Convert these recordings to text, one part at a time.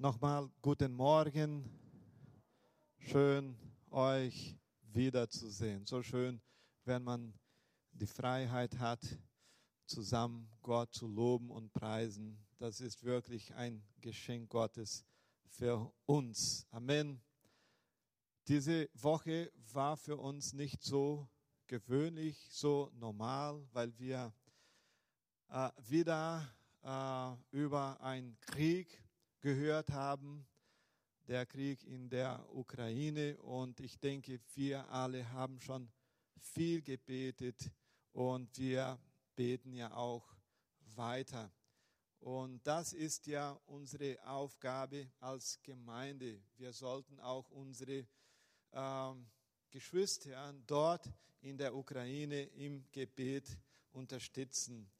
Nochmal guten Morgen. Schön, euch wiederzusehen. So schön, wenn man die Freiheit hat, zusammen Gott zu loben und preisen. Das ist wirklich ein Geschenk Gottes für uns. Amen. Diese Woche war für uns nicht so gewöhnlich, so normal, weil wir äh, wieder äh, über einen Krieg gehört haben, der Krieg in der Ukraine. Und ich denke, wir alle haben schon viel gebetet und wir beten ja auch weiter. Und das ist ja unsere Aufgabe als Gemeinde. Wir sollten auch unsere äh, Geschwister dort in der Ukraine im Gebet unterstützen.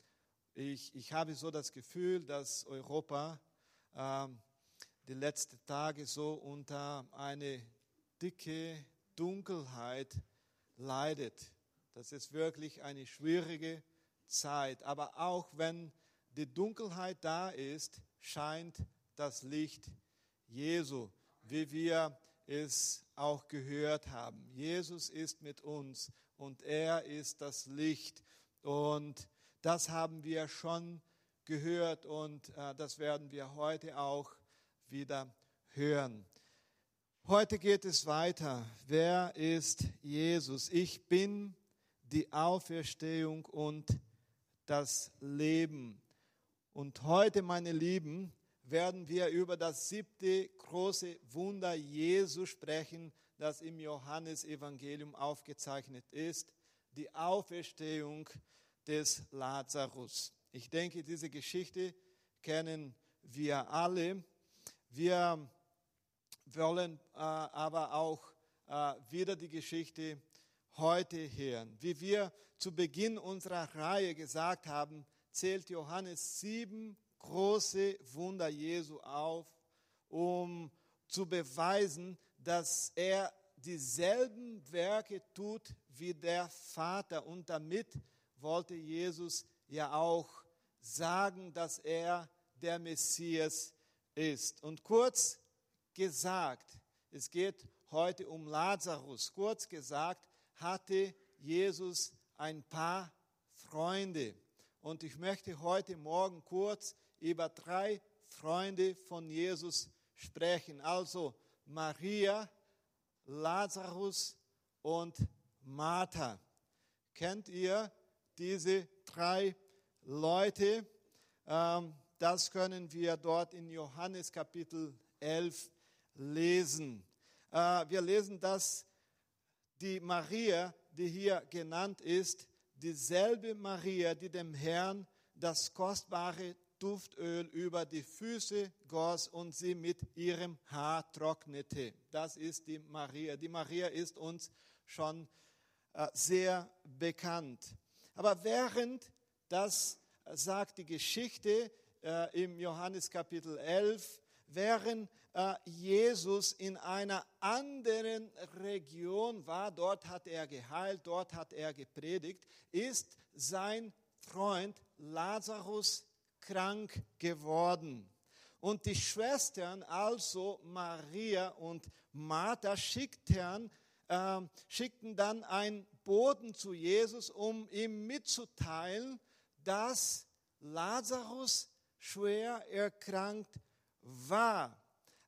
Ich, ich habe so das Gefühl, dass Europa die letzten Tage so unter eine dicke Dunkelheit leidet. Das ist wirklich eine schwierige Zeit. Aber auch wenn die Dunkelheit da ist, scheint das Licht Jesu, wie wir es auch gehört haben. Jesus ist mit uns und er ist das Licht. Und das haben wir schon gehört und äh, das werden wir heute auch wieder hören. Heute geht es weiter. Wer ist Jesus? Ich bin die Auferstehung und das Leben. Und heute, meine Lieben, werden wir über das siebte große Wunder Jesu sprechen, das im Johannesevangelium aufgezeichnet ist, die Auferstehung des Lazarus. Ich denke, diese Geschichte kennen wir alle. Wir wollen äh, aber auch äh, wieder die Geschichte heute hören. Wie wir zu Beginn unserer Reihe gesagt haben, zählt Johannes sieben große Wunder Jesu auf, um zu beweisen, dass er dieselben Werke tut wie der Vater. Und damit wollte Jesus ja auch sagen, dass er der Messias ist. Und kurz gesagt, es geht heute um Lazarus. Kurz gesagt, hatte Jesus ein paar Freunde. Und ich möchte heute Morgen kurz über drei Freunde von Jesus sprechen. Also Maria, Lazarus und Martha. Kennt ihr diese drei Leute? Ähm, das können wir dort in Johannes Kapitel 11 lesen. Äh, wir lesen, dass die Maria, die hier genannt ist, dieselbe Maria, die dem Herrn das kostbare Duftöl über die Füße goss und sie mit ihrem Haar trocknete. Das ist die Maria. Die Maria ist uns schon äh, sehr bekannt. Aber während, das sagt die Geschichte äh, im Johannes Kapitel 11, während äh, Jesus in einer anderen Region war, dort hat er geheilt, dort hat er gepredigt, ist sein Freund Lazarus krank geworden. Und die Schwestern, also Maria und Martha, schickten, äh, schickten dann einen Boten zu Jesus, um ihm mitzuteilen, dass Lazarus schwer erkrankt war.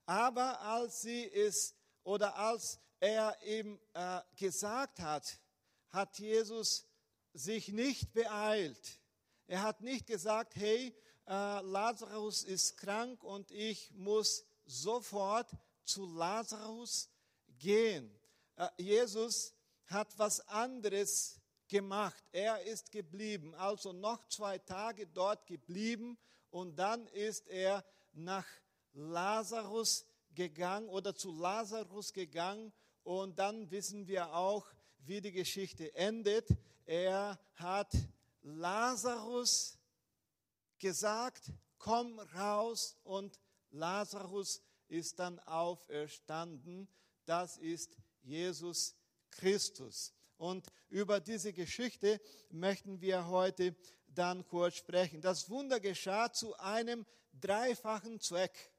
Aber als sie es oder als er ihm äh, gesagt hat, hat Jesus sich nicht beeilt. Er hat nicht gesagt, hey, äh, Lazarus ist krank und ich muss sofort zu Lazarus gehen. Äh, Jesus hat was anderes gemacht. Er ist geblieben, also noch zwei Tage dort geblieben und dann ist er nach Lazarus gegangen oder zu Lazarus gegangen und dann wissen wir auch, wie die Geschichte endet. Er hat Lazarus gesagt, komm raus und Lazarus ist dann auferstanden. Das ist Jesus Christus. Und über diese Geschichte möchten wir heute dann kurz sprechen. Das Wunder geschah zu einem dreifachen Zweck.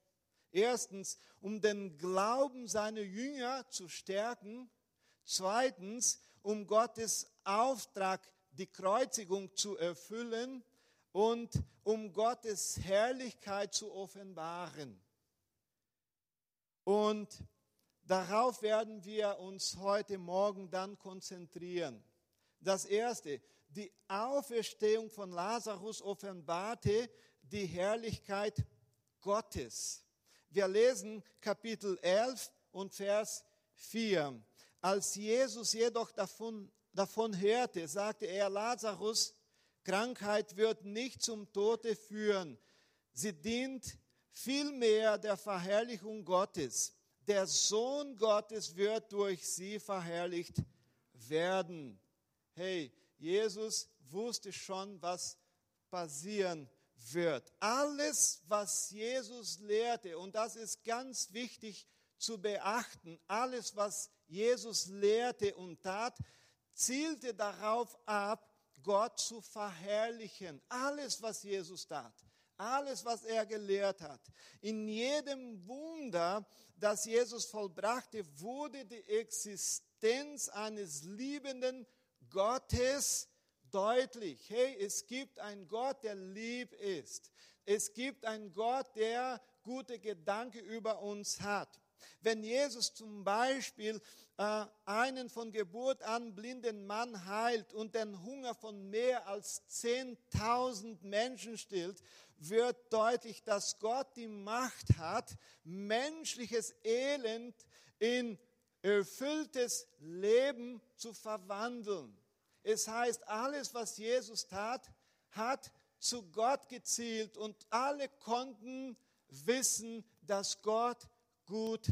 Erstens, um den Glauben seiner Jünger zu stärken. Zweitens, um Gottes Auftrag, die Kreuzigung zu erfüllen und um Gottes Herrlichkeit zu offenbaren. Und darauf werden wir uns heute Morgen dann konzentrieren. Das erste, die Auferstehung von Lazarus offenbarte die Herrlichkeit Gottes. Wir lesen Kapitel 11 und Vers 4. Als Jesus jedoch davon, davon hörte, sagte er, Lazarus, Krankheit wird nicht zum Tode führen. Sie dient vielmehr der Verherrlichung Gottes. Der Sohn Gottes wird durch sie verherrlicht werden. Hey, Jesus wusste schon, was passieren wird. Alles, was Jesus lehrte, und das ist ganz wichtig zu beachten, alles, was Jesus lehrte und tat, zielte darauf ab, Gott zu verherrlichen. Alles, was Jesus tat, alles, was er gelehrt hat. In jedem Wunder, das Jesus vollbrachte, wurde die Existenz eines liebenden Gottes deutlich. Hey, es gibt einen Gott, der lieb ist. Es gibt einen Gott, der gute Gedanken über uns hat. Wenn Jesus zum Beispiel äh, einen von Geburt an blinden Mann heilt und den Hunger von mehr als 10.000 Menschen stillt, wird deutlich, dass Gott die Macht hat, menschliches Elend in erfülltes Leben zu verwandeln. Es heißt, alles, was Jesus tat, hat zu Gott gezielt und alle konnten wissen, dass Gott gut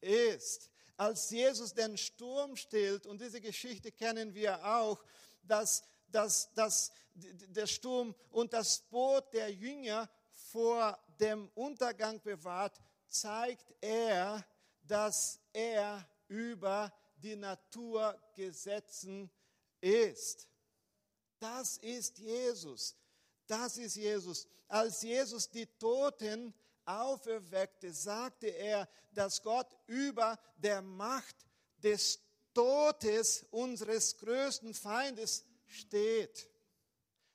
ist. Als Jesus den Sturm stillt, und diese Geschichte kennen wir auch, dass, dass, dass der Sturm und das Boot der Jünger vor dem Untergang bewahrt, zeigt er, dass er über die Naturgesetzen ist. Das ist Jesus. Das ist Jesus. Als Jesus die Toten auferweckte, sagte er, dass Gott über der Macht des Todes unseres größten Feindes steht.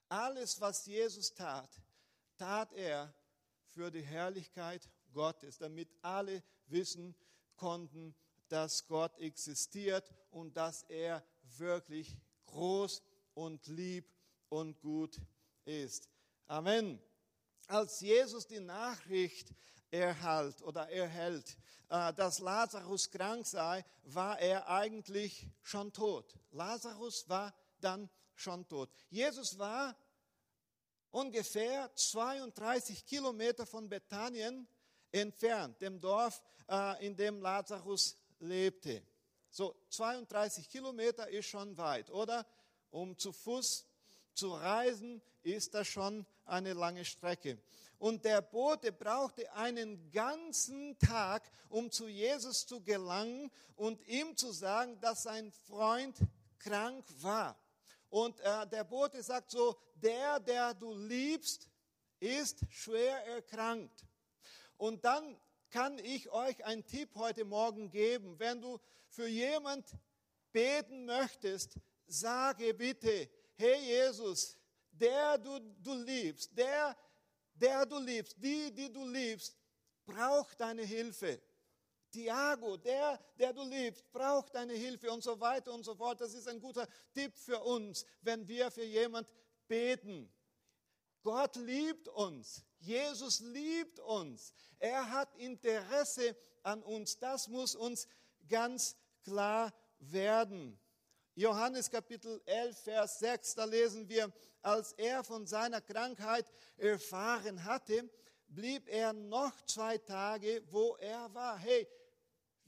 Alles, was Jesus tat, tat er für die Herrlichkeit Gottes, damit alle wissen konnten, dass Gott existiert und dass er wirklich groß und lieb und gut ist. Amen. Als Jesus die Nachricht erhält oder erhält, äh, dass Lazarus krank sei, war er eigentlich schon tot. Lazarus war dann schon tot. Jesus war ungefähr 32 Kilometer von Bethanien entfernt, dem Dorf, äh, in dem Lazarus lebte. So 32 Kilometer ist schon weit, oder? Um zu Fuß zu reisen, ist das schon eine lange Strecke. Und der Bote brauchte einen ganzen Tag, um zu Jesus zu gelangen und ihm zu sagen, dass sein Freund krank war. Und äh, der Bote sagt so, der, der du liebst, ist schwer erkrankt. Und dann kann ich euch einen Tipp heute Morgen geben. Wenn du für jemand beten möchtest, sage bitte, hey Jesus, der du, du liebst, der, der du liebst, die, die du liebst, braucht deine Hilfe. Tiago, der, der du liebst, braucht deine Hilfe und so weiter und so fort. Das ist ein guter Tipp für uns, wenn wir für jemand beten. Gott liebt uns. Jesus liebt uns. Er hat Interesse an uns. Das muss uns ganz klar werden. Johannes Kapitel 11, Vers 6, da lesen wir, als er von seiner Krankheit erfahren hatte, blieb er noch zwei Tage, wo er war. Hey,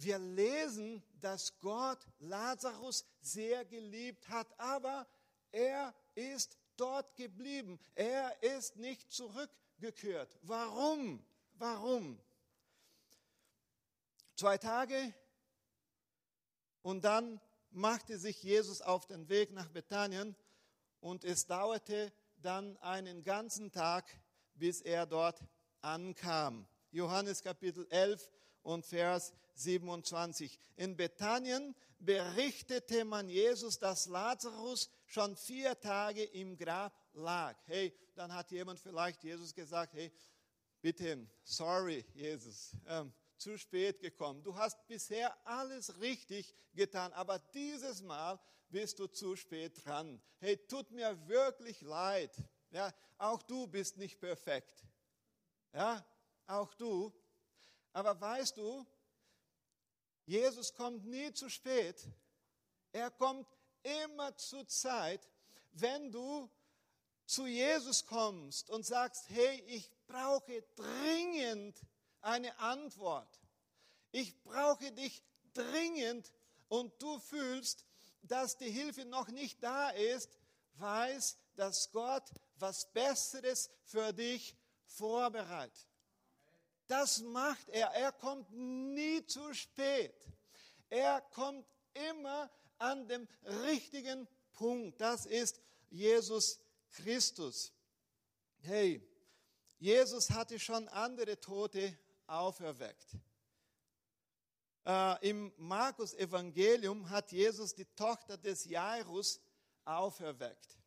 wir lesen, dass Gott Lazarus sehr geliebt hat, aber er ist dort geblieben. Er ist nicht zurückgekehrt. Warum? Warum? Zwei Tage und dann machte sich Jesus auf den Weg nach Bethanien und es dauerte dann einen ganzen Tag, bis er dort ankam. Johannes Kapitel 11 und Vers 27. In Bethanien berichtete man Jesus, dass Lazarus schon vier Tage im Grab lag. Hey, dann hat jemand vielleicht Jesus gesagt, hey, bitte, sorry, Jesus, ähm, zu spät gekommen. Du hast bisher alles richtig getan, aber dieses Mal bist du zu spät dran. Hey, tut mir wirklich leid. Ja, auch du bist nicht perfekt. Ja, auch du. Aber weißt du, Jesus kommt nie zu spät. Er kommt immer zur Zeit, wenn du zu Jesus kommst und sagst, hey, ich brauche dringend eine Antwort. Ich brauche dich dringend und du fühlst, dass die Hilfe noch nicht da ist, weiß, dass Gott was Besseres für dich vorbereitet. Das macht er. Er kommt nie zu spät. Er kommt immer an dem richtigen Punkt. Das ist Jesus Christus. Hey, Jesus hatte schon andere Tote auferweckt. Äh, Im Markus Evangelium hat Jesus die Tochter des Jairus auferweckt.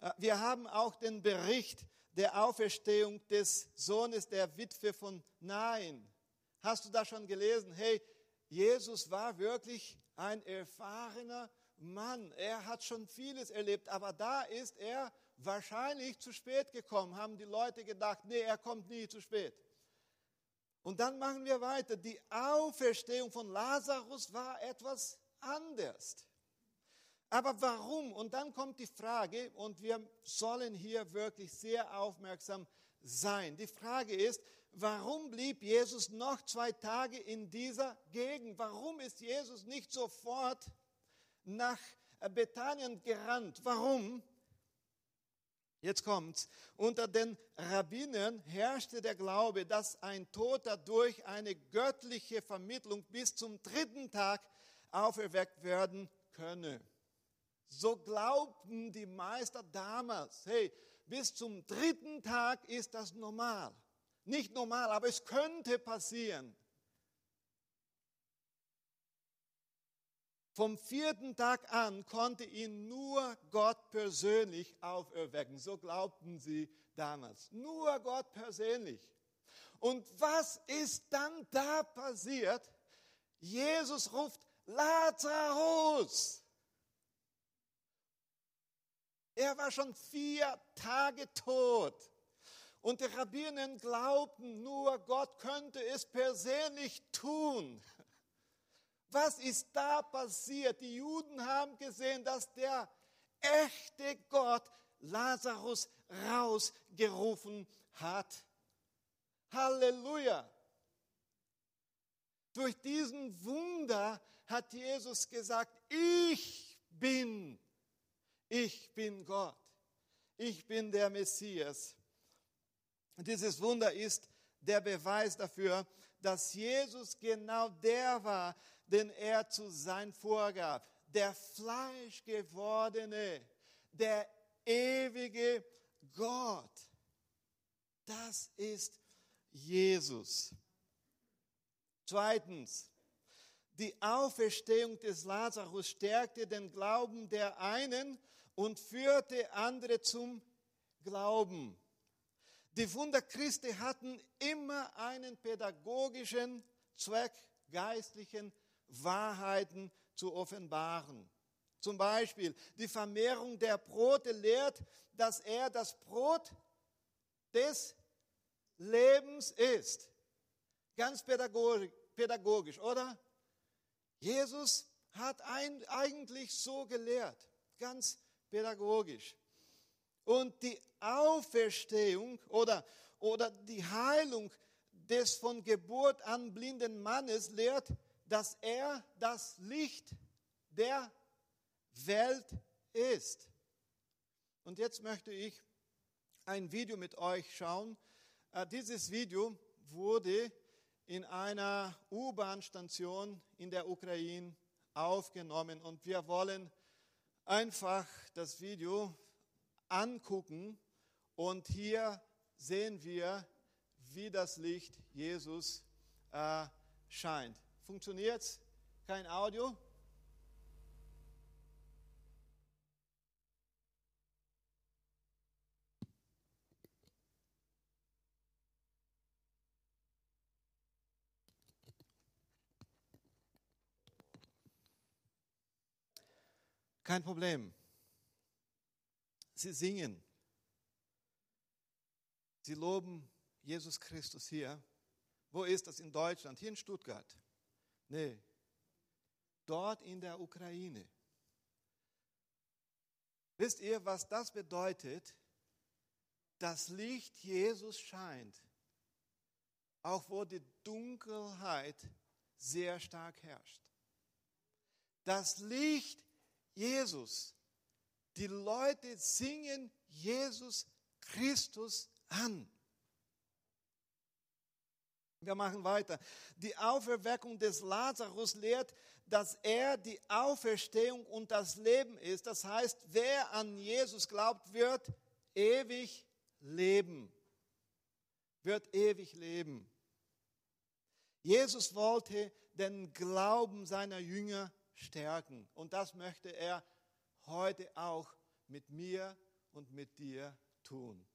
Äh, wir haben auch den Bericht der Auferstehung des Sohnes der Witwe von Nain. Hast du das schon gelesen? Hey, Jesus war wirklich ein erfahrener Mann. Er hat schon vieles erlebt, aber da ist er wahrscheinlich zu spät gekommen, haben die Leute gedacht, nee, er kommt nie zu spät. Und dann machen wir weiter. Die Auferstehung von Lazarus war etwas anders. Aber warum? Und dann kommt die Frage, und wir sollen hier wirklich sehr aufmerksam sein. Die Frage ist, warum blieb Jesus noch zwei Tage in dieser Gegend? Warum ist Jesus nicht sofort nach Bethanien gerannt? Warum? Jetzt kommt's. Unter den Rabbinern herrschte der Glaube, dass ein Toter durch eine göttliche Vermittlung bis zum dritten Tag auferweckt werden könne. So glaubten die Meister damals. Hey, bis zum dritten Tag ist das normal. Nicht normal, aber es könnte passieren. Vom vierten Tag an konnte ihn nur Gott persönlich auferwecken. So glaubten sie damals. Nur Gott persönlich. Und was ist dann da passiert? Jesus ruft Lazarus. Er war schon vier Tage tot. Und die Rabbinen glaubten, nur Gott könnte es persönlich tun. Was ist da passiert? Die Juden haben gesehen, dass der echte Gott Lazarus rausgerufen hat. Halleluja! Durch diesen Wunder hat Jesus gesagt, ich bin, ich bin Gott, ich bin der Messias. Dieses Wunder ist der Beweis dafür, dass Jesus genau der war, den er zu sein vorgab. Der Fleischgewordene, der ewige Gott. Das ist Jesus. Zweitens, die Auferstehung des Lazarus stärkte den Glauben der einen und führte andere zum Glauben. Die Wunder Christi hatten immer einen pädagogischen Zweck, geistlichen Wahrheiten zu offenbaren. Zum Beispiel die Vermehrung der Brote lehrt, dass er das Brot des Lebens ist. Ganz pädagogisch, oder? Jesus hat eigentlich so gelehrt, ganz pädagogisch. Und die Auferstehung oder, oder die Heilung des von Geburt an blinden Mannes lehrt, dass er das Licht der Welt ist. Und jetzt möchte ich ein Video mit euch schauen. Äh, dieses Video wurde in einer U-Bahn-Station in der Ukraine aufgenommen und wir wollen einfach das Video angucken und hier sehen wir, wie das Licht Jesus äh, scheint. Funktioniert's? Kein Audio? Kein Problem. Sie singen. Sie loben Jesus Christus hier. Wo ist das in Deutschland? Hier in Stuttgart? Nee. Dort in der Ukraine. Wisst ihr, was das bedeutet? Das Licht Jesus scheint, auch wo die Dunkelheit sehr stark herrscht. Das Licht Jesus. Die Leute singen Jesus Christus an. Wir machen weiter. Die Auferweckung des Lazarus lehrt, dass er die Auferstehung und das Leben ist. Das heißt, wer an Jesus glaubt, wird ewig leben. Wird ewig leben. Jesus wollte den Glauben seiner Jünger stärken. Und das möchte er heute auch mit mir und mit dir tun.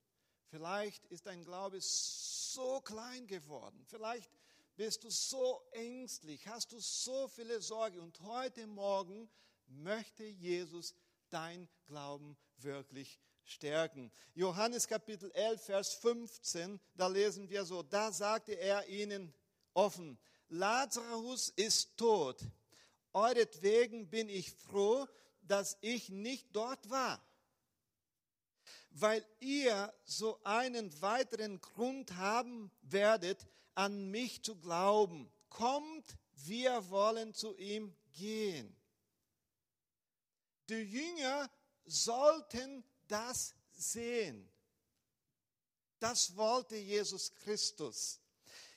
Vielleicht ist dein Glaube so klein geworden. Vielleicht bist du so ängstlich, hast du so viele Sorge. Und heute Morgen möchte Jesus dein Glauben wirklich stärken. Johannes Kapitel 11, Vers 15, da lesen wir so, da sagte er ihnen offen, Lazarus ist tot euretwegen bin ich froh, dass ich nicht dort war, weil ihr so einen weiteren Grund haben werdet, an mich zu glauben. Kommt, wir wollen zu ihm gehen. Die Jünger sollten das sehen. Das wollte Jesus Christus.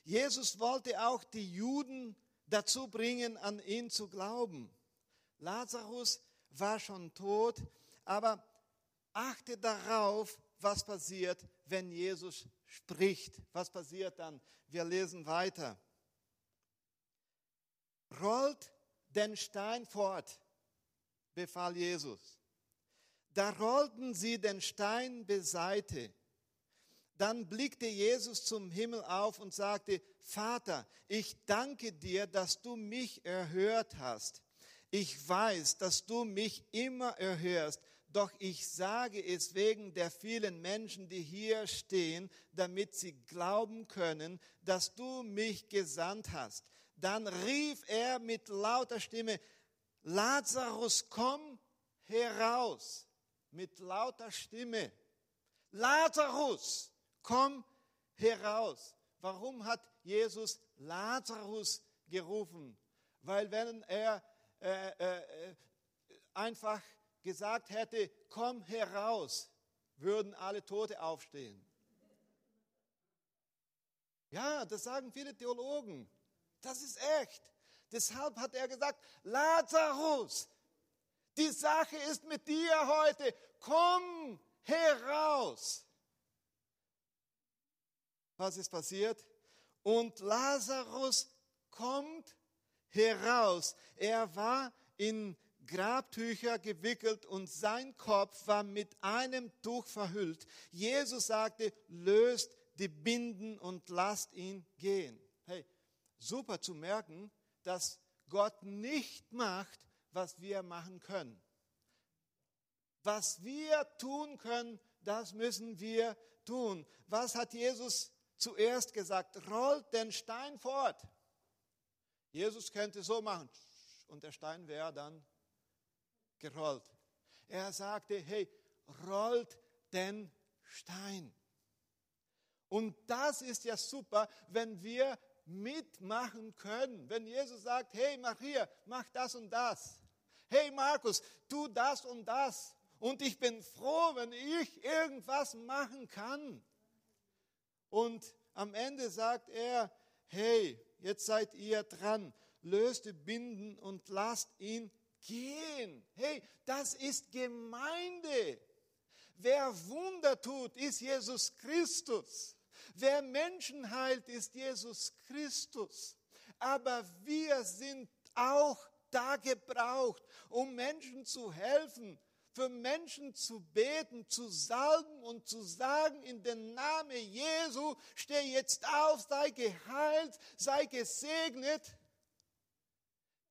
Jesus wollte auch die Juden dazu bringen, an ihn zu glauben. Lazarus war schon tot, aber achte darauf, was passiert, wenn Jesus spricht. Was passiert dann? Wir lesen weiter. Rollt den Stein fort, befahl Jesus. Da rollten sie den Stein beiseite. Dann blickte Jesus zum Himmel auf und sagte, Vater, ich danke dir, dass du mich erhört hast. Ich weiß, dass du mich immer erhörst, doch ich sage es wegen der vielen Menschen, die hier stehen, damit sie glauben können, dass du mich gesandt hast. Dann rief er mit lauter Stimme, Lazarus, komm heraus. Mit lauter Stimme. Lazarus, komm heraus. Warum hat Jesus Lazarus gerufen? Weil wenn er äh, äh, einfach gesagt hätte, komm heraus, würden alle Tote aufstehen. Ja, das sagen viele Theologen. Das ist echt. Deshalb hat er gesagt, Lazarus, die Sache ist mit dir heute. Komm heraus was ist passiert? Und Lazarus kommt heraus. Er war in Grabtücher gewickelt und sein Kopf war mit einem Tuch verhüllt. Jesus sagte, löst die Binden und lasst ihn gehen. Hey, super zu merken, dass Gott nicht macht, was wir machen können. Was wir tun können, das müssen wir tun. Was hat Jesus zuerst gesagt, rollt den Stein fort. Jesus könnte so machen und der Stein wäre dann gerollt. Er sagte, hey, rollt den Stein. Und das ist ja super, wenn wir mitmachen können. Wenn Jesus sagt, hey, hier, mach das und das. Hey Markus, tu das und das. Und ich bin froh, wenn ich irgendwas machen kann. Und am Ende sagt er, hey, jetzt seid ihr dran, löst die Binden und lasst ihn gehen. Hey, das ist Gemeinde. Wer Wunder tut, ist Jesus Christus. Wer Menschen heilt, ist Jesus Christus. Aber wir sind auch da gebraucht, um Menschen zu helfen, für Menschen zu beten, zu salben und zu sagen, in den Namen Jesu, steh jetzt auf, sei geheilt, sei gesegnet.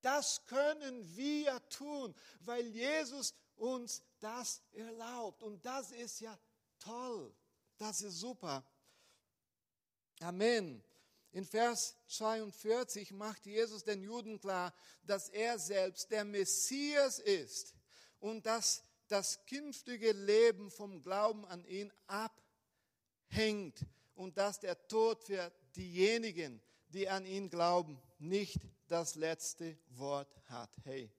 Das können wir tun, weil Jesus uns das erlaubt. Und das ist ja toll. Das ist super. Amen. In Vers 42 macht Jesus den Juden klar, dass er selbst der Messias ist und dass das künftige Leben vom Glauben an ihn abhängt und dass der Tod für diejenigen, die an ihn glauben, nicht das letzte Wort hat. Hey,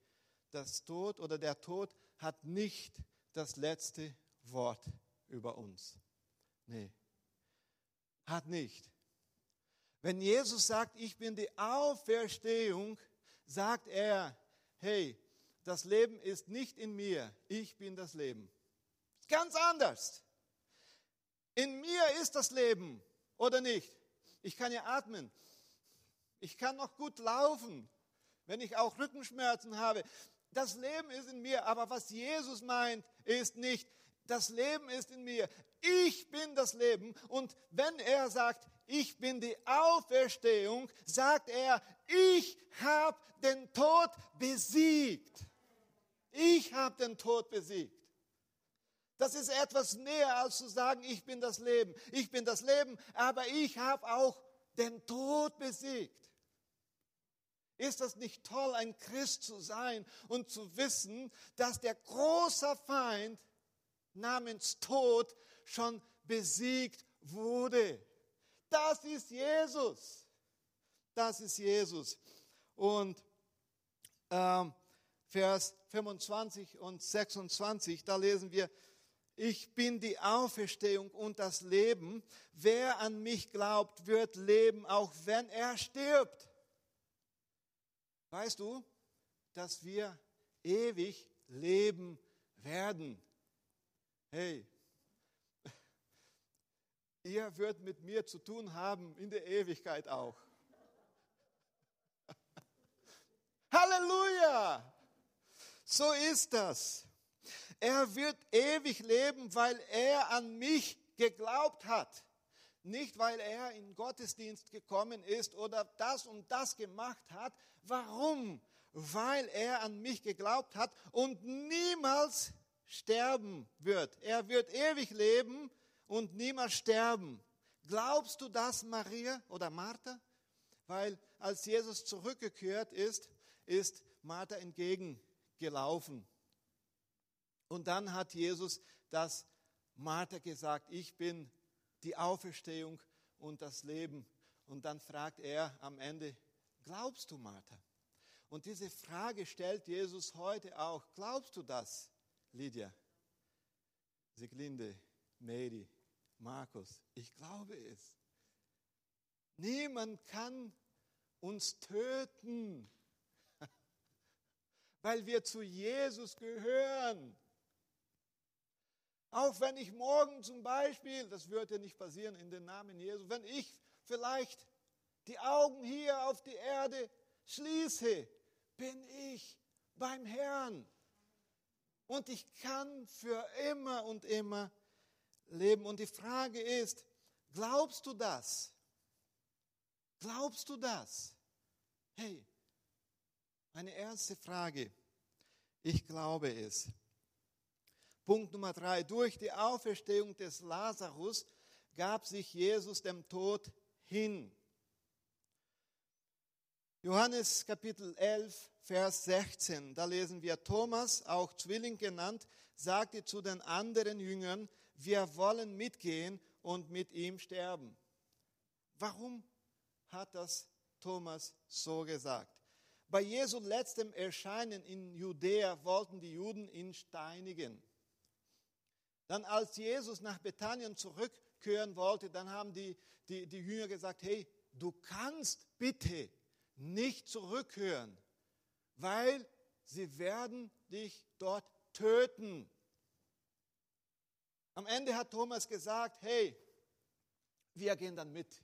das Tod oder der Tod hat nicht das letzte Wort über uns. Nee, hat nicht. Wenn Jesus sagt, ich bin die Auferstehung, sagt er, hey, das Leben ist nicht in mir, ich bin das Leben. Ganz anders. In mir ist das Leben oder nicht. Ich kann ja atmen. Ich kann noch gut laufen, wenn ich auch Rückenschmerzen habe. Das Leben ist in mir, aber was Jesus meint, ist nicht, das Leben ist in mir. Ich bin das Leben. Und wenn er sagt, ich bin die Auferstehung, sagt er, ich habe den Tod besiegt. Ich habe den Tod besiegt. Das ist etwas mehr als zu sagen, ich bin das Leben. Ich bin das Leben, aber ich habe auch den Tod besiegt. Ist das nicht toll, ein Christ zu sein und zu wissen, dass der große Feind namens Tod schon besiegt wurde? Das ist Jesus. Das ist Jesus. Und ähm, Vers 25 und 26, da lesen wir, ich bin die Auferstehung und das Leben. Wer an mich glaubt, wird leben, auch wenn er stirbt. Weißt du, dass wir ewig leben werden? Hey, ihr wird mit mir zu tun haben in der Ewigkeit auch. Halleluja! So ist das. Er wird ewig leben, weil er an mich geglaubt hat. Nicht, weil er in Gottesdienst gekommen ist oder das und das gemacht hat. Warum? Weil er an mich geglaubt hat und niemals sterben wird. Er wird ewig leben und niemals sterben. Glaubst du das, Maria oder Martha? Weil als Jesus zurückgekehrt ist, ist Martha entgegen gelaufen. Und dann hat Jesus das Martha gesagt, ich bin die Auferstehung und das Leben. Und dann fragt er am Ende, glaubst du, Martha? Und diese Frage stellt Jesus heute auch. Glaubst du das, Lydia? Siglinde, Mary, Markus, ich glaube es. Niemand kann uns töten weil wir zu Jesus gehören. Auch wenn ich morgen zum Beispiel, das wird ja nicht passieren in den Namen Jesu, wenn ich vielleicht die Augen hier auf die Erde schließe, bin ich beim Herrn. Und ich kann für immer und immer leben. Und die Frage ist, glaubst du das? Glaubst du das? Hey, eine erste Frage. Ich glaube es. Punkt Nummer drei. Durch die Auferstehung des Lazarus gab sich Jesus dem Tod hin. Johannes Kapitel 11, Vers 16, da lesen wir, Thomas, auch Zwilling genannt, sagte zu den anderen Jüngern, wir wollen mitgehen und mit ihm sterben. Warum hat das Thomas so gesagt? Bei Jesu letztem Erscheinen in Judäa wollten die Juden ihn steinigen. Dann als Jesus nach Bethanien zurückkehren wollte, dann haben die, die, die Jünger gesagt, hey, du kannst bitte nicht zurückhören, weil sie werden dich dort töten. Am Ende hat Thomas gesagt, hey, wir gehen dann mit.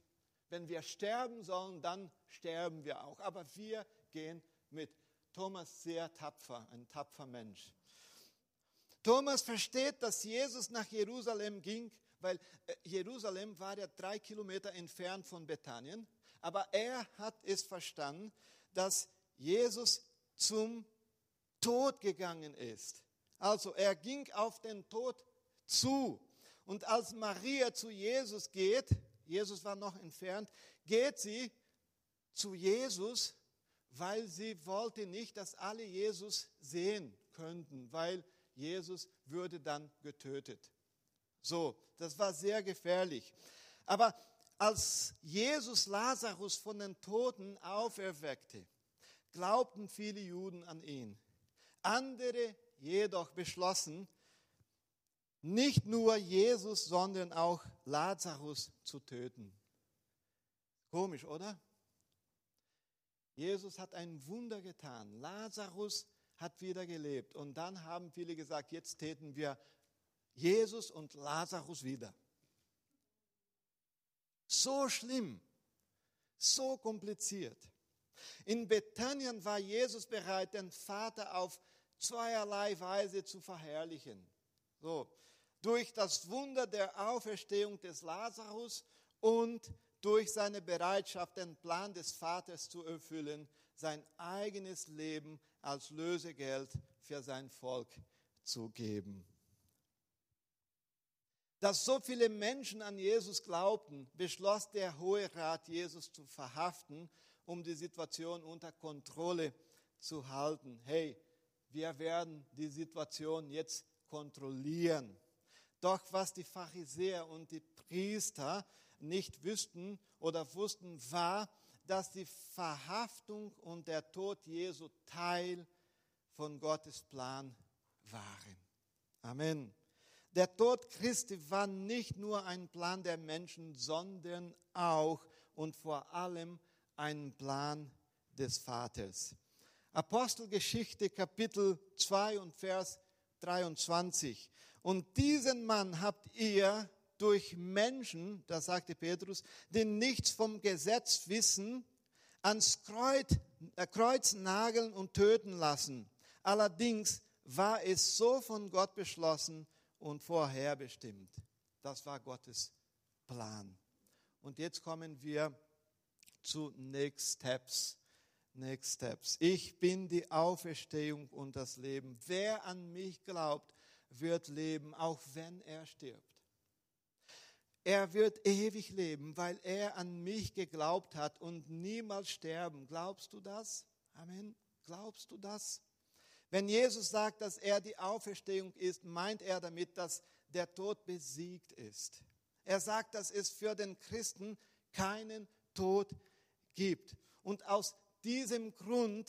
Wenn wir sterben sollen, dann sterben wir auch. Aber wir gehen mit. Thomas sehr tapfer, ein tapfer Mensch. Thomas versteht, dass Jesus nach Jerusalem ging, weil äh, Jerusalem war ja drei Kilometer entfernt von Bethanien. Aber er hat es verstanden, dass Jesus zum Tod gegangen ist. Also er ging auf den Tod zu. Und als Maria zu Jesus geht, Jesus war noch entfernt, geht sie zu Jesus, weil sie wollte nicht, dass alle Jesus sehen könnten, weil Jesus würde dann getötet. So, das war sehr gefährlich. Aber als Jesus Lazarus von den Toten auferweckte, glaubten viele Juden an ihn. Andere jedoch beschlossen, nicht nur Jesus, sondern auch Lazarus zu töten. Komisch, oder? Jesus hat ein Wunder getan. Lazarus hat wieder gelebt. Und dann haben viele gesagt, jetzt täten wir Jesus und Lazarus wieder. So schlimm, so kompliziert. In Bethanien war Jesus bereit, den Vater auf zweierlei Weise zu verherrlichen. So, durch das Wunder der Auferstehung des Lazarus und durch seine Bereitschaft, den Plan des Vaters zu erfüllen, sein eigenes Leben als Lösegeld für sein Volk zu geben. Dass so viele Menschen an Jesus glaubten, beschloss der Hohe Rat, Jesus zu verhaften, um die Situation unter Kontrolle zu halten. Hey, wir werden die Situation jetzt kontrollieren. Doch was die Pharisäer und die Priester nicht wüssten oder wussten, war, dass die Verhaftung und der Tod Jesu Teil von Gottes Plan waren. Amen. Der Tod Christi war nicht nur ein Plan der Menschen, sondern auch und vor allem ein Plan des Vaters. Apostelgeschichte Kapitel 2 und Vers 23. Und diesen Mann habt ihr durch Menschen, das sagte Petrus, die nichts vom Gesetz wissen, ans Kreuz, äh, Kreuz nageln und töten lassen. Allerdings war es so von Gott beschlossen und vorherbestimmt. Das war Gottes Plan. Und jetzt kommen wir zu Next Steps. Next Steps. Ich bin die Auferstehung und das Leben. Wer an mich glaubt, wird leben, auch wenn er stirbt. Er wird ewig leben, weil er an mich geglaubt hat und niemals sterben. Glaubst du das? Amen. Glaubst du das? Wenn Jesus sagt, dass er die Auferstehung ist, meint er damit, dass der Tod besiegt ist. Er sagt, dass es für den Christen keinen Tod gibt. Und aus diesem Grund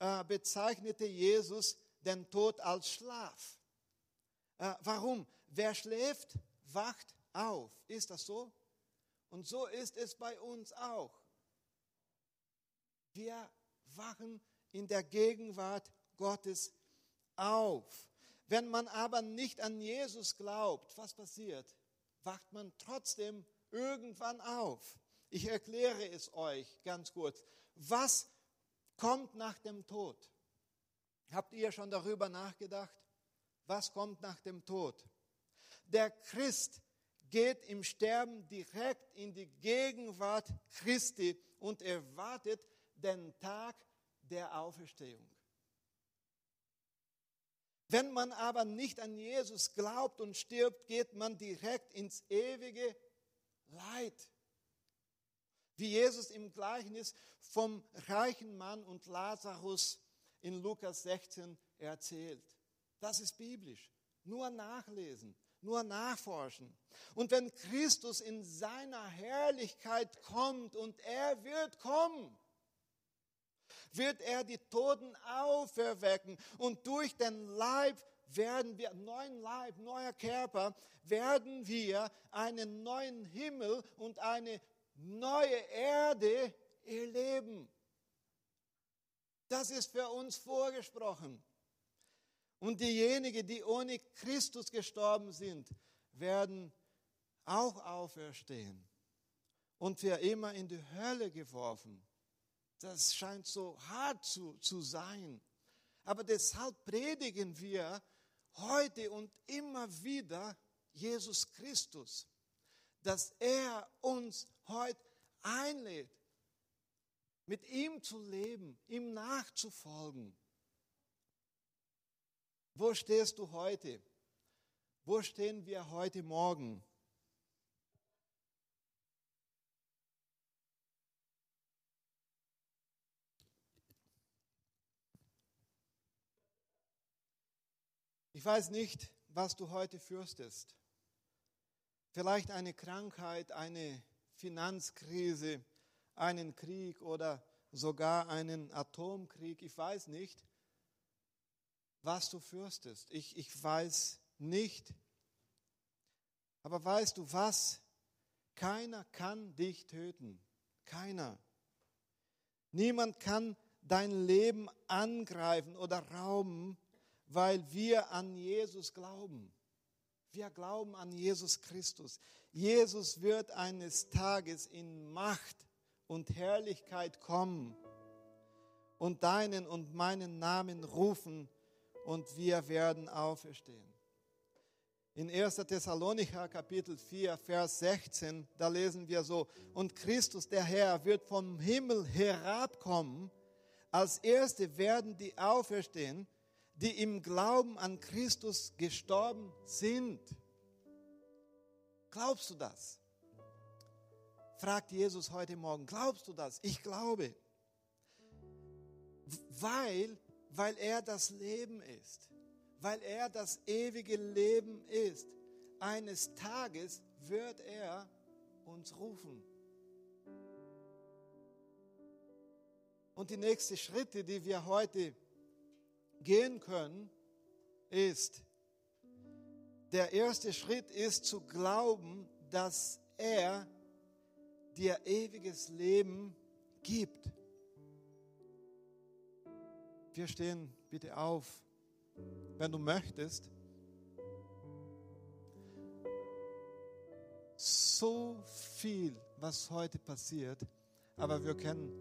äh, bezeichnete Jesus den Tod als Schlaf. Äh, warum? Wer schläft, wacht auf. Ist das so? Und so ist es bei uns auch. Wir wachen in der Gegenwart Gottes auf. Wenn man aber nicht an Jesus glaubt, was passiert? Wacht man trotzdem irgendwann auf. Ich erkläre es euch ganz kurz. Was kommt nach dem Tod? Habt ihr schon darüber nachgedacht? Was kommt nach dem Tod? Der Christ geht im Sterben direkt in die Gegenwart Christi und erwartet den Tag der Auferstehung. Wenn man aber nicht an Jesus glaubt und stirbt, geht man direkt ins ewige Leid. Wie Jesus im Gleichnis vom reichen Mann und Lazarus in Lukas 16 erzählt. Das ist biblisch. Nur nachlesen, nur nachforschen. Und wenn Christus in seiner Herrlichkeit kommt und er wird kommen, wird er die Toten auferwecken und durch den Leib werden wir, neuen Leib, neuer Körper, werden wir einen neuen Himmel und eine neue Erde erleben. Das ist für uns vorgesprochen. Und diejenigen, die ohne Christus gestorben sind, werden auch auferstehen. und für immer in die Hölle geworfen. Das scheint so hart zu, zu sein. Aber deshalb predigen wir heute und immer wieder Jesus Christus, dass er uns heute einlädt, mit ihm zu leben, ihm nachzufolgen. Wo stehst du heute? Wo stehen wir heute Morgen? Ich weiß nicht, was du heute fürchtest. Vielleicht eine Krankheit, eine Finanzkrise, einen Krieg oder sogar einen Atomkrieg. Ich weiß nicht, was du fürchtest. Ich, ich weiß nicht. Aber weißt du was? Keiner kann dich töten. Keiner. Niemand kann dein Leben angreifen oder rauben, weil wir an Jesus glauben. Wir glauben an Jesus Christus. Jesus wird eines Tages in Macht und Herrlichkeit kommen und deinen und meinen Namen rufen und wir werden auferstehen. In 1. Thessalonicher Kapitel 4, Vers 16, da lesen wir so, und Christus, der Herr, wird vom Himmel herabkommen. Als Erste werden die auferstehen, die im Glauben an Christus gestorben sind. Glaubst du das? Fragt Jesus heute Morgen, glaubst du das? Ich glaube. Weil, weil er das Leben ist, weil er das ewige Leben ist. Eines Tages wird er uns rufen. Und die nächsten Schritte, die wir heute gehen können, ist, der erste Schritt ist zu glauben, dass er dir ewiges Leben gibt. Wir stehen bitte auf, wenn du möchtest. So viel, was heute passiert, aber wir können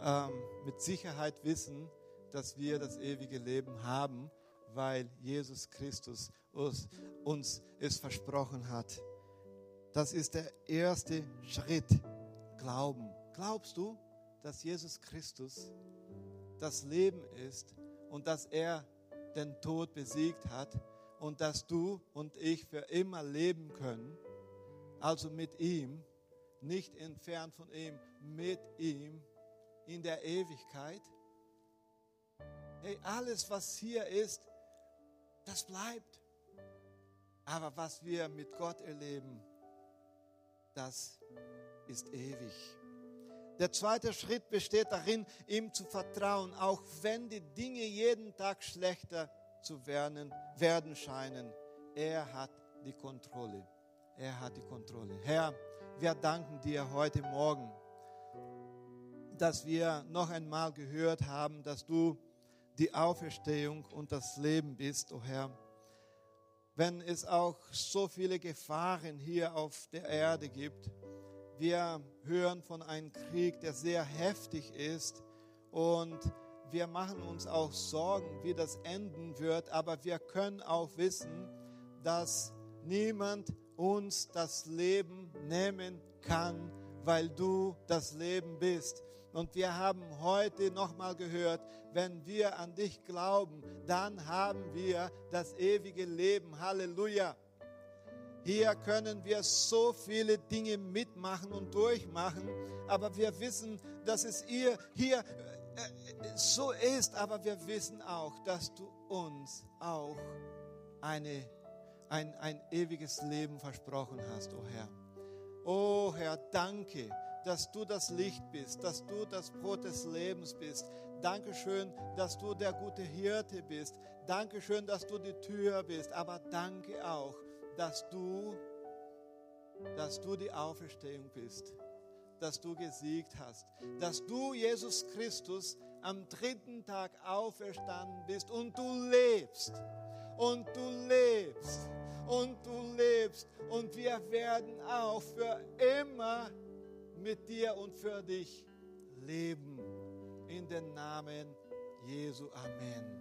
ähm, mit Sicherheit wissen, dass wir das ewige Leben haben, weil Jesus Christus uns, uns es versprochen hat. Das ist der erste Schritt. Glauben. Glaubst du, dass Jesus Christus das Leben ist und dass er den Tod besiegt hat und dass du und ich für immer leben können? Also mit ihm, nicht entfernt von ihm, mit ihm in der Ewigkeit. Hey, alles, was hier ist, das bleibt. Aber was wir mit Gott erleben, das ist ewig. Der zweite Schritt besteht darin, ihm zu vertrauen, auch wenn die Dinge jeden Tag schlechter zu werden, werden scheinen. Er hat die Kontrolle. Er hat die Kontrolle. Herr, wir danken dir heute Morgen, dass wir noch einmal gehört haben, dass du die Auferstehung und das Leben bist, o oh Herr. Wenn es auch so viele Gefahren hier auf der Erde gibt, wir hören von einem Krieg, der sehr heftig ist und wir machen uns auch Sorgen, wie das enden wird, aber wir können auch wissen, dass niemand uns das Leben nehmen kann, weil du das Leben bist. Und wir haben heute nochmal gehört, wenn wir an dich glauben, dann haben wir das ewige Leben. Halleluja. Hier können wir so viele Dinge mitmachen und durchmachen, aber wir wissen, dass es hier, hier äh, so ist, aber wir wissen auch, dass du uns auch eine, ein, ein ewiges Leben versprochen hast, oh Herr. Oh Herr, danke dass du das Licht bist, dass du das Brot des Lebens bist. Dankeschön, dass du der gute Hirte bist. Dankeschön, dass du die Tür bist. Aber danke auch, dass du, dass du die Auferstehung bist, dass du gesiegt hast, dass du, Jesus Christus, am dritten Tag auferstanden bist und du lebst. Und du lebst. Und du lebst. Und wir werden auch für immer mit dir und für dich leben. In den Namen Jesu. Amen.